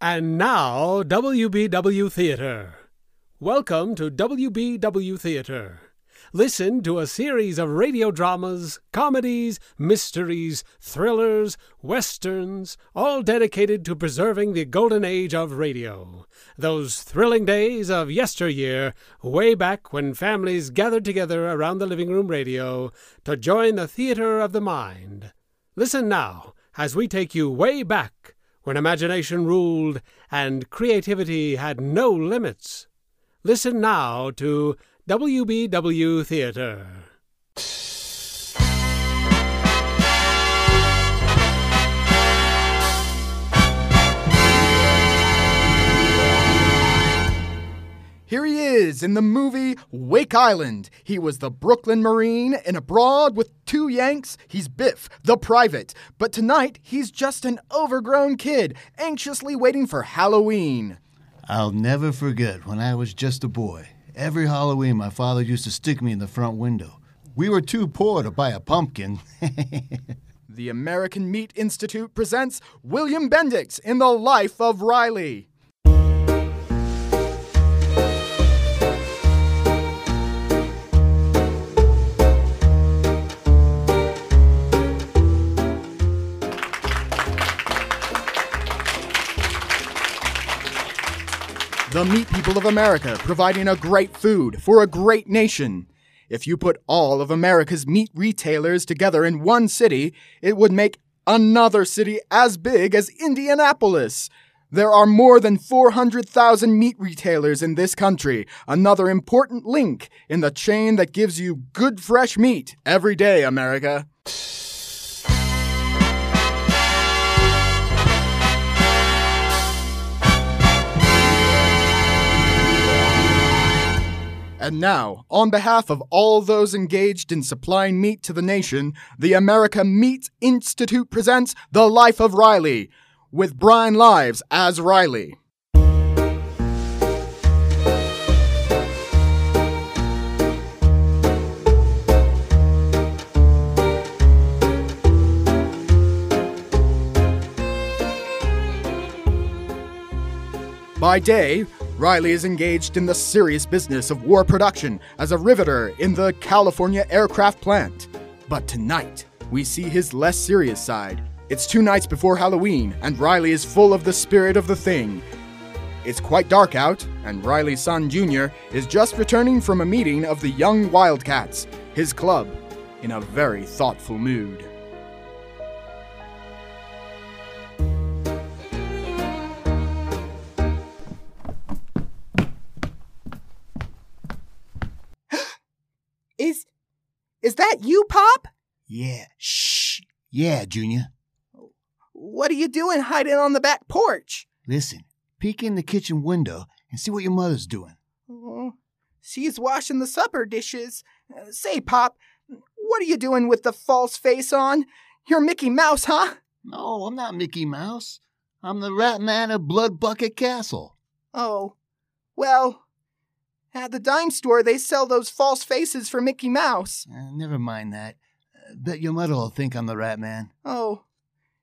And now, WBW Theater. Welcome to WBW Theater. Listen to a series of radio dramas, comedies, mysteries, thrillers, westerns, all dedicated to preserving the golden age of radio. Those thrilling days of yesteryear, way back when families gathered together around the living room radio to join the theater of the mind. Listen now as we take you way back when imagination ruled and creativity had no limits. Listen now to WBW Theater. Here he is in the movie Wake Island. He was the Brooklyn Marine and abroad with two Yanks. He's Biff, the private. But tonight, he's just an overgrown kid, anxiously waiting for Halloween. I'll never forget when I was just a boy. Every Halloween, my father used to stick me in the front window. We were too poor to buy a pumpkin. the American Meat Institute presents William Bendix in the life of Riley. The Meat People of America, providing a great food for a great nation. If you put all of America's meat retailers together in one city, it would make another city as big as Indianapolis. There are more than 400,000 meat retailers in this country, another important link in the chain that gives you good fresh meat every day, America. And now, on behalf of all those engaged in supplying meat to the nation, the America Meat Institute presents The Life of Riley, with Brian Lives as Riley. By day, Riley is engaged in the serious business of war production as a riveter in the California aircraft plant. But tonight, we see his less serious side. It's two nights before Halloween, and Riley is full of the spirit of the thing. It's quite dark out, and Riley's son Jr. is just returning from a meeting of the Young Wildcats, his club, in a very thoughtful mood. Is that you, Pop? yeah, shh. Yeah, Junior. What are you doing hiding on the back porch? Listen, peek in the kitchen window and see what your mother's doing. Oh, she's washing the supper dishes. Uh, say, Pop, what are you doing with the false face on? You're Mickey Mouse, huh? No, I'm not Mickey Mouse. I'm the Rat Man of Blood Bucket Castle. Oh, well, at the dime store they sell those false faces for Mickey Mouse. Uh, never mind that. Uh, bet your mother will think I'm the Rat Man. Oh,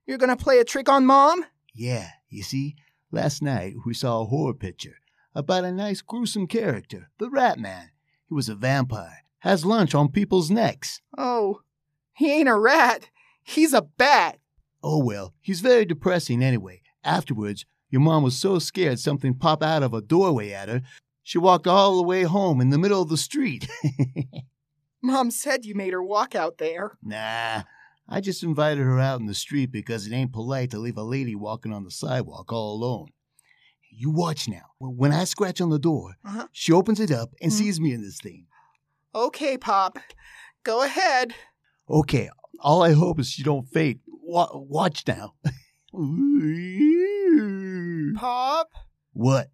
you're gonna play a trick on Mom? Yeah, you see, last night we saw a horror picture about a nice gruesome character, the Rat Man. He was a vampire, has lunch on people's necks. Oh, he ain't a rat. He's a bat. Oh well, he's very depressing anyway. Afterwards, your mom was so scared something popped out of a doorway at her, she walked all the way home in the middle of the street. Mom said you made her walk out there. nah, I just invited her out in the street because it ain't polite to leave a lady walking on the sidewalk all alone. You watch now. When I scratch on the door, Uh-huh. she opens it up and Mhm. sees me in this thing. Okay, Pop. Go ahead. Okay, all I hope is she don't faint. Wa- watch now. Pop, what?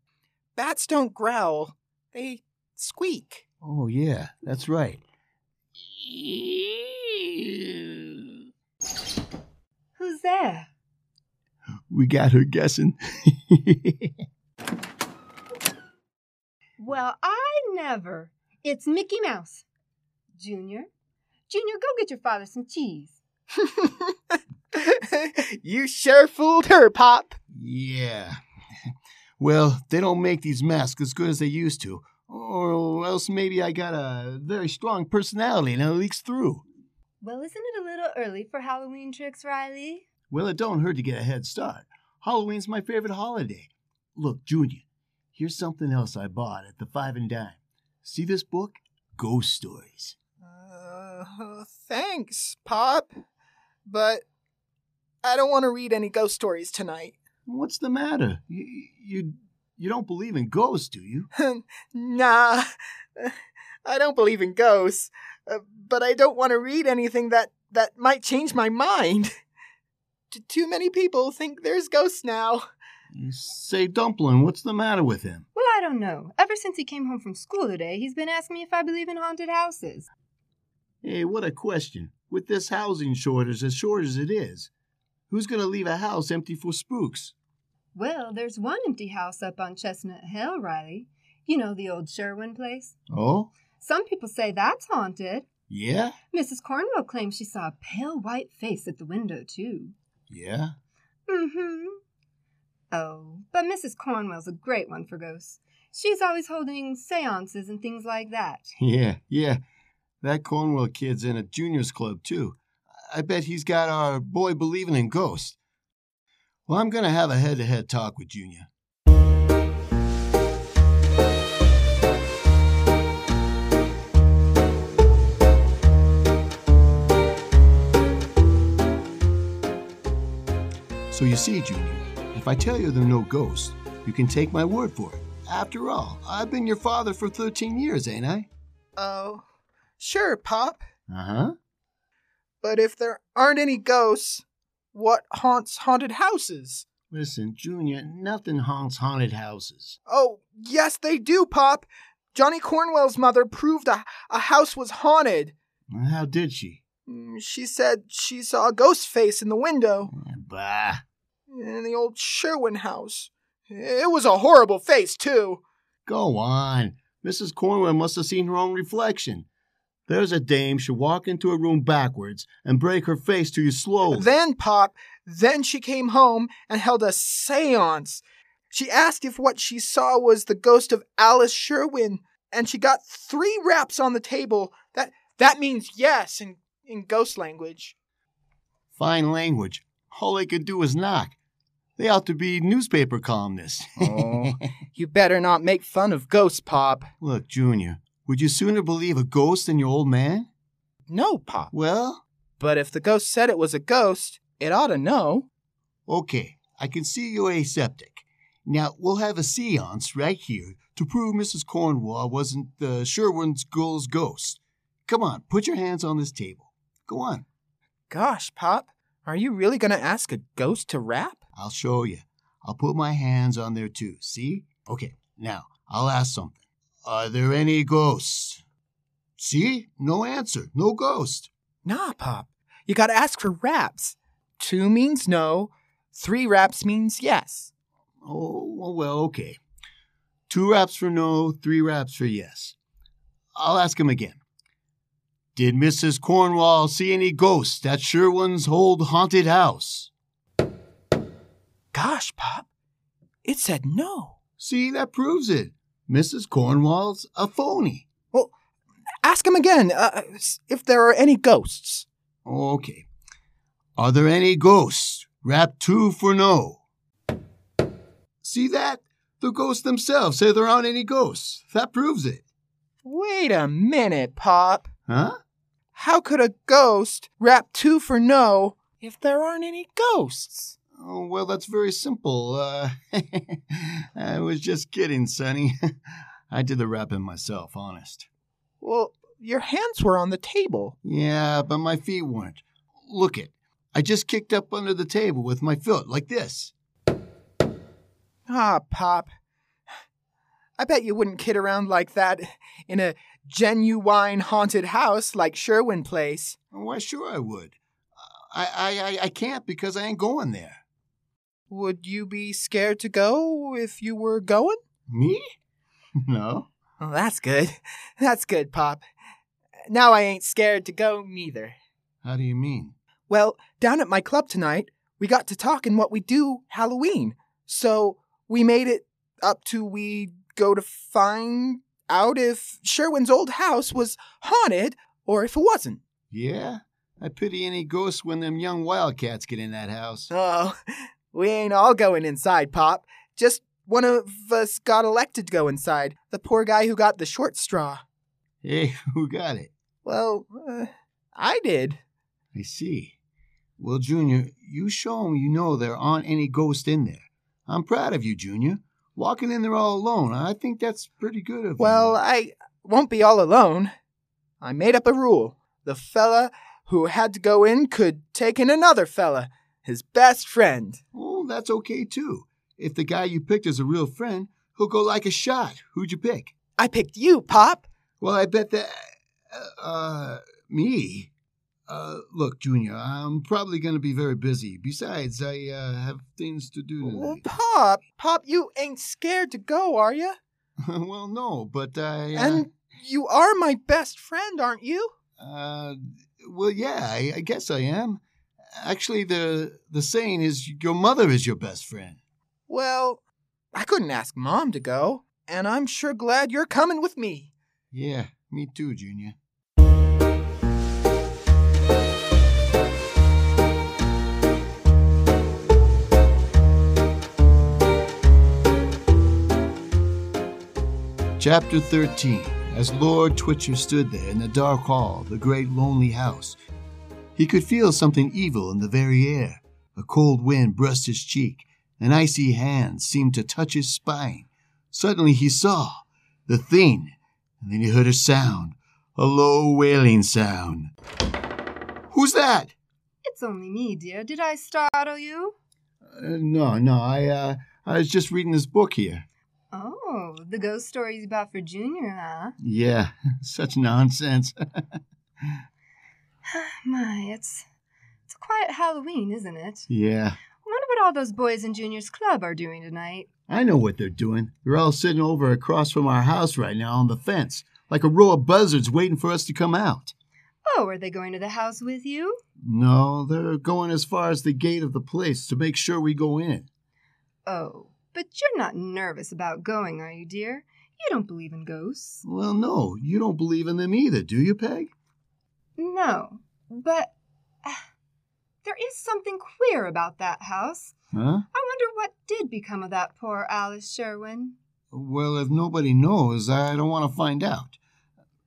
Bats don't growl. They squeak. Oh yeah, that's right. Who's there? We got her guessing. Well, I never. It's Mickey Mouse. Junior? Junior, go get your father some cheese. you sure fooled her, Pop. yeah, Well, they don't make these masks as good as they used to. Or else maybe I got a very strong personality and it leaks through. Well, isn't it a little early for Halloween tricks, Riley? Well, it don't hurt to get a head start. Halloween's my favorite holiday. Look, Junior, here's something else I bought at the Five and Dime. See this book? Ghost Stories. Uh, thanks, Pop. But I don't want to read any ghost stories tonight. What's the matter? You, you, you don't believe in ghosts, do you? nah, I don't believe in ghosts, uh, but I don't want to read anything that, that might change my mind. T- too many people think there's ghosts now. You say, Dumpling, what's the matter with him? Well, I don't know. Ever since he came home from school today, he's been asking me if I believe in haunted houses. Hey, what a question. With this housing shortage as short as it is, who's going to leave a house empty for spooks? Well, there's one empty house up on Chestnut Hill, Riley. You know the old Sherwin place? Oh? Some people say that's haunted. Yeah? Mrs. Cornwell claims she saw a pale white face at the window, too. Yeah? Mm-hmm. Oh, but Mrs. Cornwell's a great one for ghosts. She's always holding seances and things like that. Yeah, yeah. That Cornwell kid's in a juniors club, too. I bet he's got our boy believing in ghosts. Well, I'm going to have a head to head talk with Junior. So you see, Junior, if I tell you there are no ghosts, you can take my word for it. After all, I've been your father for 13 years, ain't I? Oh, sure, Pop. Uh huh. But if there aren't any ghosts, what haunts haunted houses? Listen, Junior, nothing haunts haunted houses. Oh, yes, they do, Pop. Johnny Cornwell's mother proved a, a house was haunted. How did she? Mm, She said she saw a ghost face in the window Eh, Bah. in the old Sherwin house. It was a horrible face, too. Go on. Mrs. Cornwell must have seen her own reflection. There's a dame should walk into a room backwards and break her face to you slowly. Then, Pop, then she came home and held a seance. She asked if what she saw was the ghost of Alice Sherwin, and she got three raps on the table. That that means yes in, in ghost language. Fine language. All they could do is knock. They ought to be newspaper columnists. Oh. You better not make fun of ghosts, Pop. Look, Junior, would you sooner believe a ghost than your old man? No, Pop. Well, But if the ghost said it was a ghost, it ought to know. okay, I can see you're aseptic. Now, we'll have a seance right here to prove Mrs. Cornwall wasn't the Sherwin's girl's ghost. Come on, put your hands on this table. Go on. Gosh, Pop, are you really going to ask a ghost to rap? I'll show you. I'll put my hands on there too. See? Okay, now I'll ask something. Are there any ghosts? See? No answer. No ghost. Nah, Pop. You gotta ask for raps. Two means no, three raps means yes. Oh, well, okay. Two raps for no, three raps for yes. I'll ask him again. Did Mrs. Cornwall see any ghosts at Sherwin's old haunted house? Gosh, Pop, it said no. See, that proves it. Mrs. Cornwall's a phony. Well, ask him again uh, if there are any ghosts. Okay. Are there any ghosts? Rap two for no. See that? The ghosts themselves say there aren't any ghosts. That proves it. Wait a minute, Pop. Huh? How could a ghost rap two for no if there aren't any ghosts? Oh, well, that's very simple. Uh, I was just kidding, Sonny. I did the rapping myself, honest. Well, your hands were on the table. Yeah, but my feet weren't. Look it. I just kicked up under the table with my foot, like this. Ah, Pop. I bet you wouldn't kid around like that in a genuine haunted house like Sherwin Place. Why, sure I would. I, I, I can't because I ain't going there. Would you be scared to go if you were going? Me? No. Well, that's good. That's good, Pop. Now I ain't scared to go neither. How do you mean? Well, down at my club tonight, we got to talking what we do Halloween. So, we made it up to we go to find out if Sherwin's old house was haunted or if it wasn't. Yeah? I pity any ghosts when them young wildcats get in that house. Oh, we ain't all going inside, Pop. Just one of us got elected to go inside. The poor guy who got the short straw. Hey, who got it? Well, uh, I did. I see. Well, Junior, you show 'em you know there aren't any ghosts in there. I'm proud of you, Junior. Walking in there all alone, I think that's pretty good of Well, you. I won't be all alone. I made up a rule. The fella who had to go in could take in another fella, his best friend. Oh, that's okay too. If the guy you picked is a real friend, he'll go like a shot. Who'd you pick? I picked you, Pop. Well, I bet that. Uh, uh me? Uh, look, Junior, I'm probably going to be very busy. Besides, I uh, have things to do Well, tonight. Pop, Pop, you ain't scared to go, are you? well, no, but I. Uh, And you are my best friend, aren't you? uh, well, yeah, I, I guess I am. Actually, the the saying is your mother is your best friend. Well, I couldn't ask Mom to go, and I'm sure glad you're coming with me. Yeah, me too, Junior. Chapter 13 As Lord Twitcher stood there in the dark hall of the great lonely house, he could feel something evil in the very air. A cold wind brushed his cheek, an icy hand seemed to touch his spine. Suddenly he saw the thing, and then he heard a sound, a low wailing sound. Who's that? It's only me, dear. Did I startle you? Uh, no, no, I, uh, I was just reading this book here. Oh, the ghost stories about for Junior, huh? Yeah, such nonsense. My, it's it's a quiet Halloween, isn't it? yeah, I wonder what all those boys in Junior's club are doing tonight. I know what they're doing. They're all sitting over across from our house right now on the fence, like a row of buzzards waiting for us to come out. Oh, are they going to the house with you? No, they're going as far as the gate of the place to make sure we go in. Oh, but you're not nervous about going, are you, dear? You don't believe in ghosts. Well, no, you don't believe in them either, do you, Peg? No, but uh, there is something queer about that house. Huh? I wonder what did become of that poor Alice Sherwin. Well, if nobody knows, I don't want to find out.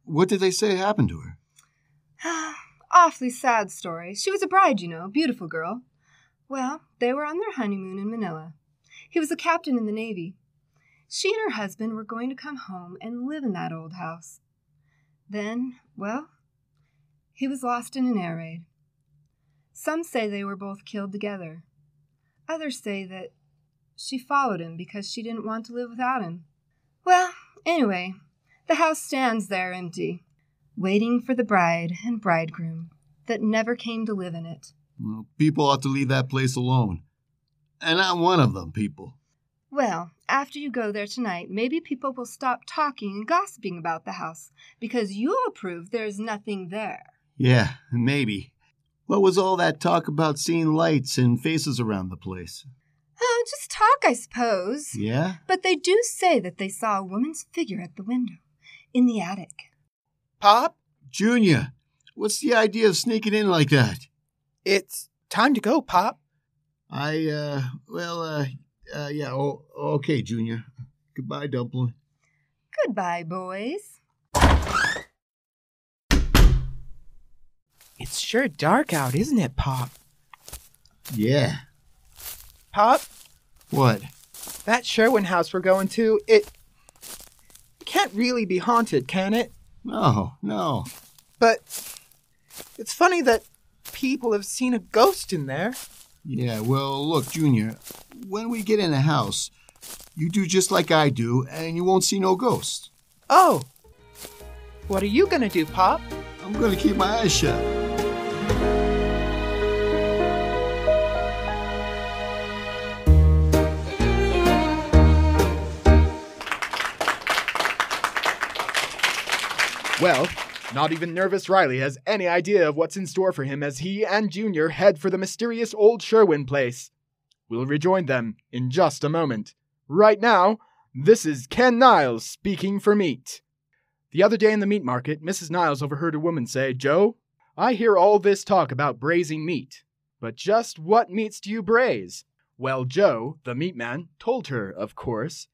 What did they say happened to her? Awfully sad story. She was a bride, you know, beautiful girl. Well, they were on their honeymoon in Manila. He was a captain in the Navy. She and her husband were going to come home and live in that old house. Then, well, he was lost in an air raid. Some say they were both killed together. Others say that she followed him because she didn't want to live without him. Well, anyway, the house stands there empty, waiting for the bride and bridegroom that never came to live in it. People ought to leave that place alone. And I'm one of them, people. Well, after you go there tonight, maybe people will stop talking and gossiping about the house because you'll prove there's nothing there. Yeah, maybe. What was all that talk about seeing lights and faces around the place? Oh, just talk, I suppose. Yeah? But they do say that they saw a woman's figure at the window in the attic. Pop, Junior, what's the idea of sneaking in like that? it's time to go, Pop. I, uh, well, uh, uh yeah, oh, okay, Junior. Goodbye, Dumpling. Goodbye, boys. It's sure dark out, isn't it, Pop? Yeah. Pop, What? that Sherwin house we're going to, it, can't really be haunted, can it? No, no. But it's funny that people have seen a ghost in there. Yeah, well, look, Junior, when we get in the house, you do just like I do, and you won't see no ghost. Oh, what are you gonna do, Pop? I'm gonna keep my eyes shut. Well, not even nervous Riley has any idea of what's in store for him as he and Junior head for the mysterious old Sherwin place. We'll rejoin them in just a moment. Right now, this is Ken Niles speaking for meat. The other day in the meat market, Mrs. Niles overheard a woman say, Joe, I hear all this talk about braising meat, but just what meats do you braise? Well, Joe, the meat man, told her, of course.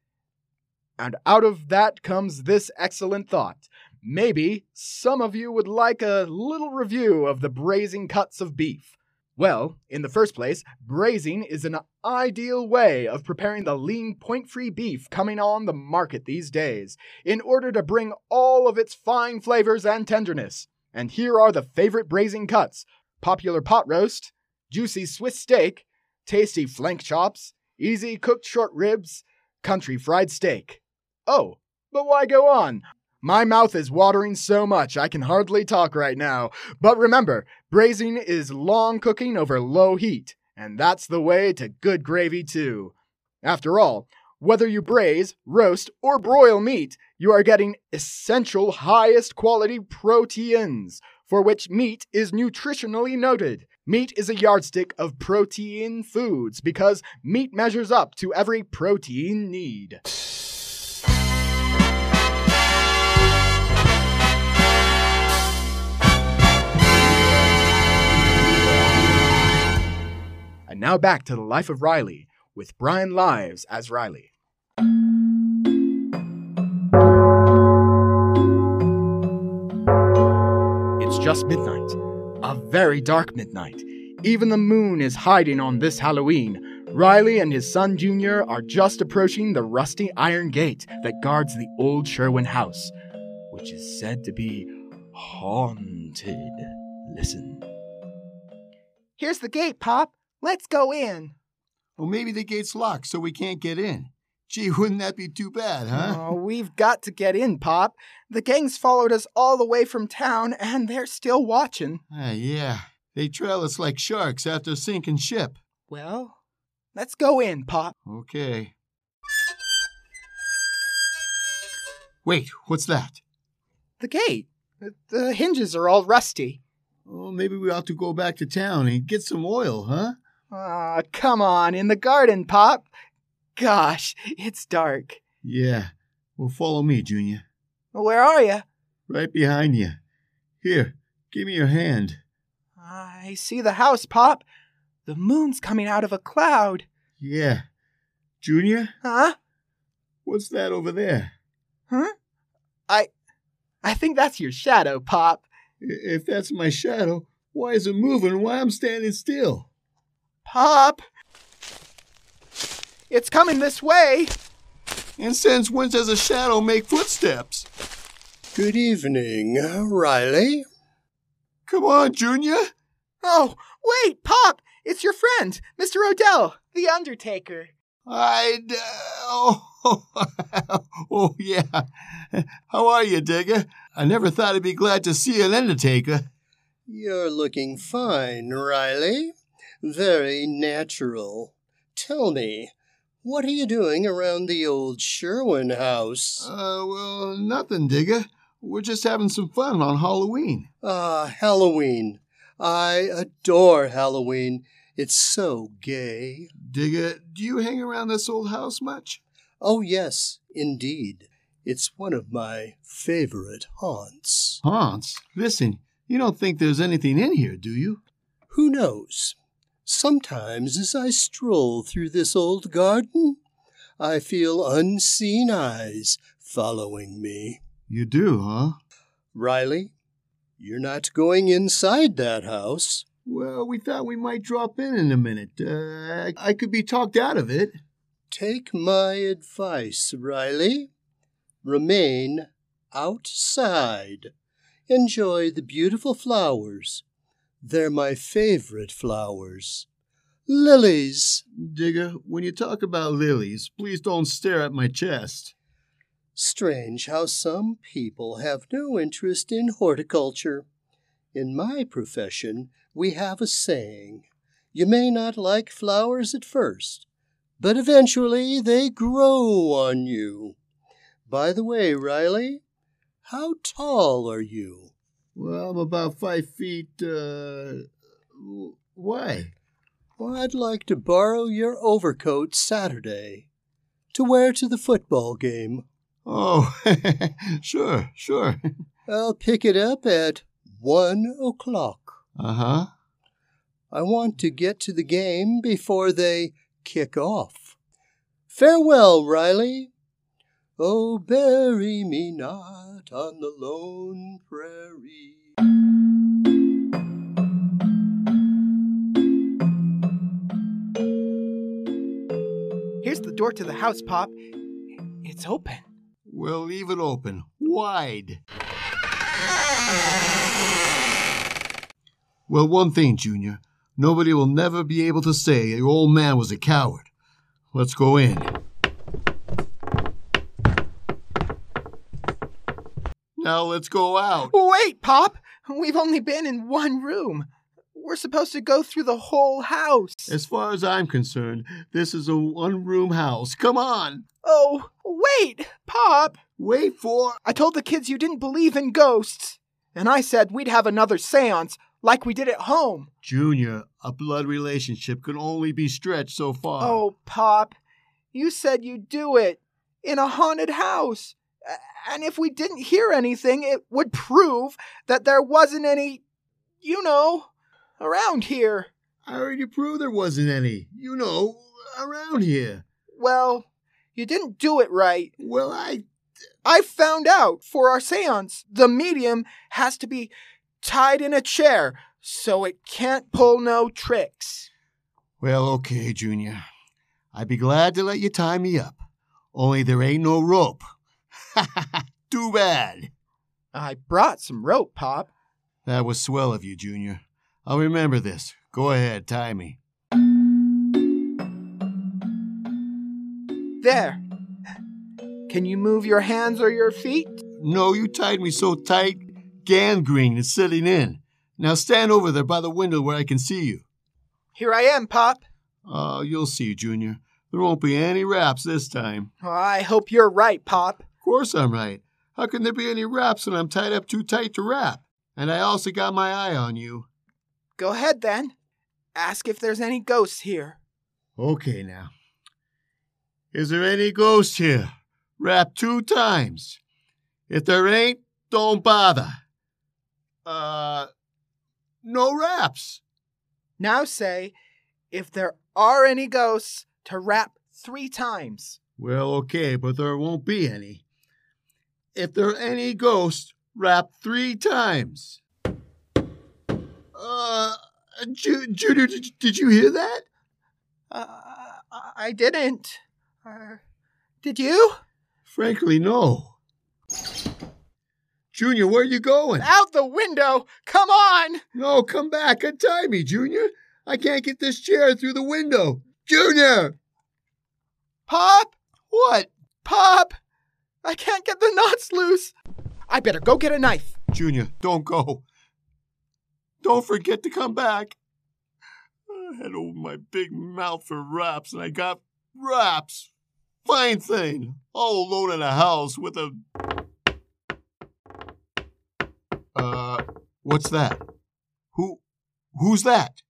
And out of that comes this excellent thought. Maybe some of you would like a little review of the braising cuts of beef. Well, in the first place, braising is an ideal way of preparing the lean point free beef coming on the market these days, in order to bring all of its fine flavors and tenderness. And here are the favorite braising cuts popular pot roast, juicy Swiss steak, tasty flank chops, easy cooked short ribs, country fried steak. Oh, but why go on? My mouth is watering so much I can hardly talk right now. But remember, braising is long cooking over low heat, and that's the way to good gravy too. After all, whether you braise, roast, or broil meat, you are getting essential highest quality proteins, for which meat is nutritionally noted. Meat is a yardstick of protein foods because meat measures up to every protein need. And now back to the life of Riley, with Brian Lives as Riley. It's just midnight, a very dark midnight. Even the moon is hiding on this Halloween. Riley and his son Junior are just approaching the rusty iron gate that guards the old Sherwin house, which is said to be haunted. Listen. Here's the gate, Pop. Let's go in. Well, maybe the gate's locked so we can't get in. Gee, wouldn't that be too bad, huh? Oh, we've got to get in, Pop. The gang's followed us all the way from town, and they're still watching. Ah, yeah. They trail us like sharks after a sinking ship. Well, let's go in, Pop. Okay. Wait, what's that? The gate. The, hinges are all rusty. Oh, maybe we ought to go back to town and get some oil, huh? Ah, come on, in the garden, Pop. Gosh, it's dark. Yeah. Well, follow me, Junior. Where are you? Right behind you. Here, give me your hand. I see the house, Pop. The moon's coming out of a cloud. Yeah. Junior, Huh? what's that over there? Huh? I I think that's your shadow, Pop. If that's my shadow, why is it moving why I'm standing still? Pop. It's coming this way. And since when does a shadow make footsteps? Good evening, Riley. Come on, Junior. Oh, wait, Pop. It's your friend, Mr. O'Dell, the Undertaker. I. Uh, oh, oh, yeah. How are you, Digger? I never thought I'd be glad to see an undertaker. You're looking fine, Riley. Very natural. Tell me, what are you doing around the old Sherwin house? Uh, well, nothing, Digger. We're just having some fun on Halloween. Ah, Halloween. I adore Halloween. It's so gay. Digger, do you hang around this old house much? Oh, yes, indeed. It's one of my favorite haunts. Haunts? listen, you don't think there's anything in here, do you? Who knows? Sometimes as I stroll through this old garden, I feel unseen eyes following me. You do, huh? Riley, you're not going inside that house. Well, we thought we might drop in in a minute. Uh, I could be talked out of it. Take my advice, Riley. Remain outside. Enjoy the beautiful flowers. They're my favorite flowers. Lilies. Digger, when you talk about lilies, please don't stare at my chest. Strange how some people have no interest in horticulture. In my profession, we have a saying You may not like flowers at first, but eventually they grow on you. By the way, Riley, how tall are you? Well, I'm about five feet, uh. Why? Well, I'd like to borrow your overcoat Saturday. to wear to the football game. Oh, sure, sure. I'll pick it up at one o'clock. Uh huh. I want to get to the game before they kick off. Farewell, Riley. Oh, bury me not on the lone prairie. Here's the door to the house, Pop. It's open. We'll leave it open, wide. Well, one thing, Junior. Nobody will never be able to say your old man was a coward. Let's go in. Now let's go out. Wait, Pop! We've only been in one room. We're supposed to go through the whole house. As far as I'm concerned, this is a one room house. Come on. Oh, wait, Pop! Wait for. I told the kids you didn't believe in ghosts. And I said we'd have another seance like we did at home. Junior, a blood relationship can only be stretched so far. Oh, Pop, you said you'd do it in a haunted house. And if we didn't hear anything, it would prove that there wasn't any, you know, around here. I already proved there wasn't any. You know, around here. Well, you didn't do it right. Well, I. I found out for our seance, the medium has to be tied in a chair so it can't pull no tricks. Well, okay, Junior. I'd be glad to let you tie me up. Only there ain't no rope. Too bad. I brought some rope, Pop. That was swell of you, Junior. I'll remember this. Go ahead, tie me. There. Can you move your hands or your feet? No, you tied me so tight, gangrene is setting in. Now stand over there by the window where I can see you. Here I am, Pop. Oh, you'll see, Junior. There won't be any raps this time. I hope you're right, Pop. Of course I'm right. How can there be any raps when I'm tied up too tight to rap? And I also got my eye on you. Go ahead then. Ask if there's any ghosts here. Okay, now. Is there any ghost here? Rap two times. If there ain't, don't bother. Uh, no raps. Now say, if there are any ghosts, to rap three times. Well, okay, but there won't be any. If there are any ghosts, rap three times. Uh, Ju- Junior, did, did you hear that? Uh, I- I didn't. Uh, did you? Frankly, no. Junior, where are you going? Out the window! Come on! No, come back. Untie me, Junior. I can't get this chair through the window. Junior! Pop! What? Pop! I can't get the knots loose. I better go get a knife. Junior, don't go. Don't forget to come back. I had over my big mouth for raps, and I got raps. Fine thing. All alone in a house with a. Uh, what's that? Who. Who's that?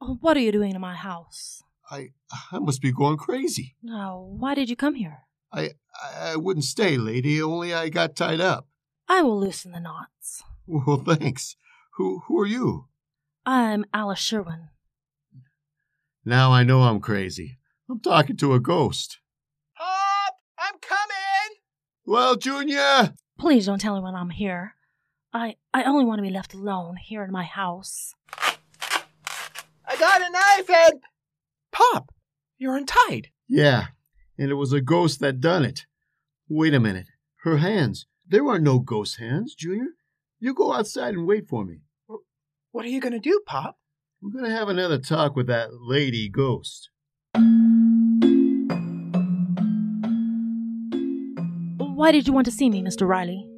Oh, What are you doing in my house? I. I must be going crazy. Now, why did you come here? I. I wouldn't stay, lady, only I got tied up. I will loosen the knots. Well, thanks. Who. Who are you? I'm Alice Sherwin. Now I know I'm crazy. I'm talking to a ghost. Pop! I'm coming! Well, Junior! Please don't tell anyone I'm here. I I only want to be left alone here in my house. I got a knife and. Pop! You're untied. Yeah, and it was a ghost that done it. Wait a minute. Her hands. There are no ghost hands, Junior. You go outside and wait for me. What are you gonna do, Pop? We're gonna have another talk with that lady ghost. Why did you want to see me, Mr. Riley?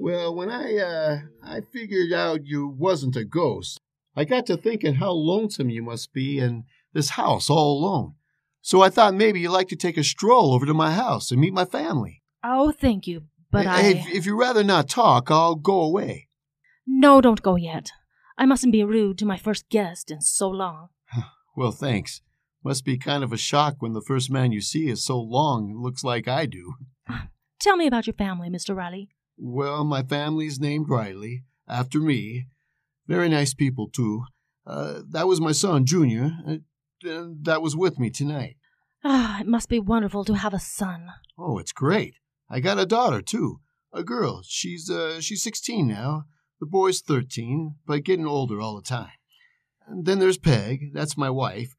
Well, when I uh I figured out you wasn't a ghost, I got to thinking how lonesome you must be in this house all alone. So I thought maybe you'd like to take a stroll over to my house and meet my family. Oh, thank you, but I. If, if you'd rather not talk, I'll go away. No, don't go yet. I mustn't be rude to my first guest in so long. Well, thanks. Must be kind of a shock when the first man you see is so long and looks like I do. Tell me about your family, Mr. Riley. Well, my family's named Riley, after me. Very nice people, too. Uh, that was my son, Junior. Uh, that was with me tonight. Ah, it must be wonderful to have a son. Oh, it's great. I got a daughter, too. A girl. She's, uh, she's 16 now. The boy's 13, but getting older all the time. And then there's Peg. That's my wife.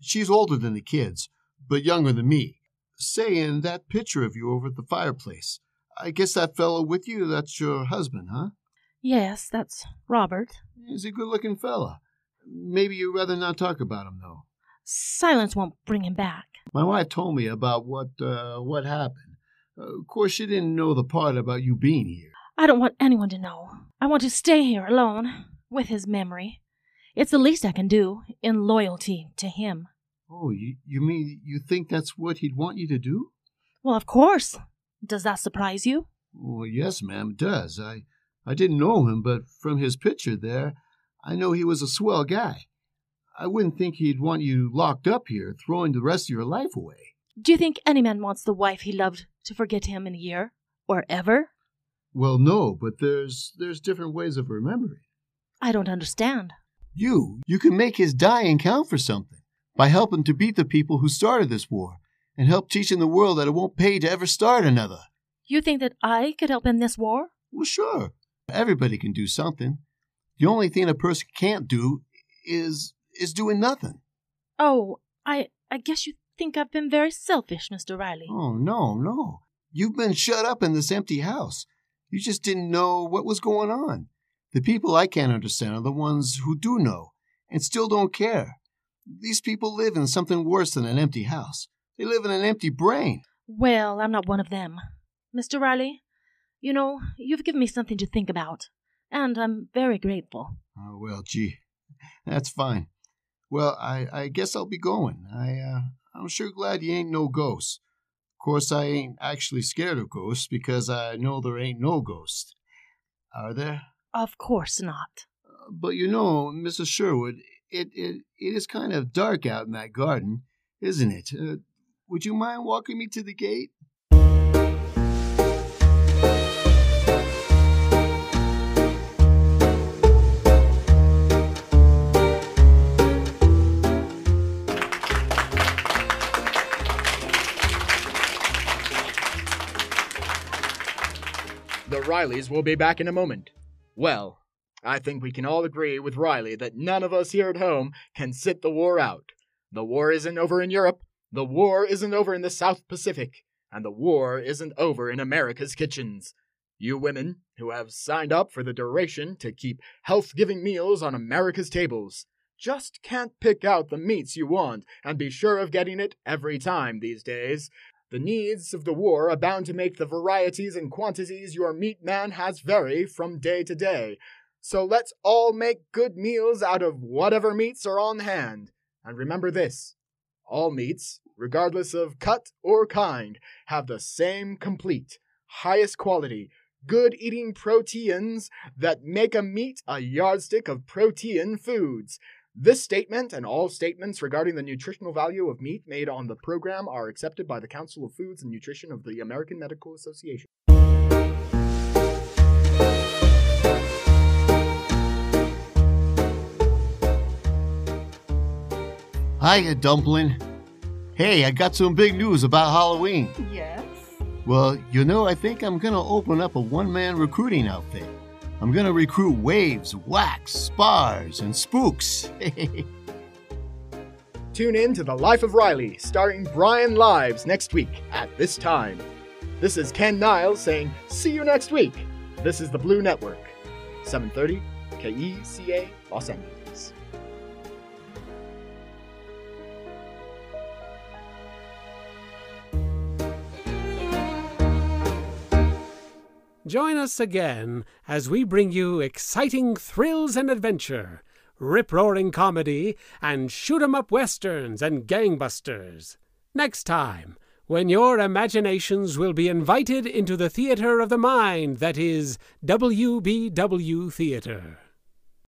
She's older than the kids, but younger than me. Say, in that picture of you over at the fireplace, I guess that fellow with you, that's your husband, huh? Yes, that's Robert. He's a good looking fella. Maybe you'd rather not talk about him, though. Silence won't bring him back. My wife told me about what uh, what happened. Uh, of course, she didn't know the part about you being here. I don't want anyone to know. I want to stay here alone, with his memory. It's the least I can do, in loyalty to him. Oh, you, you mean you think that's what he'd want you to do? Well, of course. Does that surprise you? Well, yes, ma'am, it does. I, I didn't know him, but from his picture there, I know he was a swell guy. I wouldn't think he'd want you locked up here, throwing the rest of your life away. Do you think any man wants the wife he loved to forget him in a year? Or ever? Well, no, but there's there's different ways of remembering. I don't understand. You, you can make his dying count for something by helping to beat the people who started this war and help teaching the world that it won't pay to ever start another. You think that I could help in this war? Well, sure. Everybody can do something. The only thing a person can't do is is doing nothing. Oh, I I guess you think I've been very selfish, Mr. Riley. Oh, no, no. You've been shut up in this empty house. You just didn't know what was going on. The people I can't understand are the ones who do know and still don't care. These people live in something worse than an empty house. They live in an empty brain. Well, I'm not one of them. Mr. Riley, you know, you've given me something to think about, and I'm very grateful. Oh, well, gee, that's fine. Well, I, I guess I'll be going. I, uh, I'm sure glad you ain't no ghost. Of course, I ain't actually scared of ghosts because I know there ain't no ghost. Are there? Of course not. Uh, but you know, Mrs. Sherwood, it, it, it is kind of dark out in that garden, isn't it? Uh, would you mind walking me to the gate? Rileys will be back in a moment. Well, I think we can all agree with Riley that none of us here at home can sit the war out. The war isn't over in Europe, the war isn't over in the South Pacific, and the war isn't over in America's kitchens. You women who have signed up for the duration to keep health giving meals on America's tables just can't pick out the meats you want and be sure of getting it every time these days. The needs of the war are bound to make the varieties and quantities your meat man has vary from day to day. So let's all make good meals out of whatever meats are on hand. And remember this all meats, regardless of cut or kind, have the same complete, highest quality, good eating proteins that make a meat a yardstick of protein foods. This statement and all statements regarding the nutritional value of meat made on the program are accepted by the Council of Foods and Nutrition of the American Medical Association. Hiya, Dumpling. Hey, I got some big news about Halloween. Yes? Well, you know, I think I'm gonna open up a one man recruiting outfit. I'm gonna recruit waves, WACs, spars, and spooks. Tune in to The Life of Riley, starring Brian Lives next week at this time. This is Ken Niles saying, see you next week. This is the Blue Network, 730 KECA Los Angeles. Join us again as we bring you exciting thrills and adventure, rip roaring comedy, and shoot 'em up westerns and gangbusters. Next time, when your imaginations will be invited into the theater of the mind that is WBW Theater.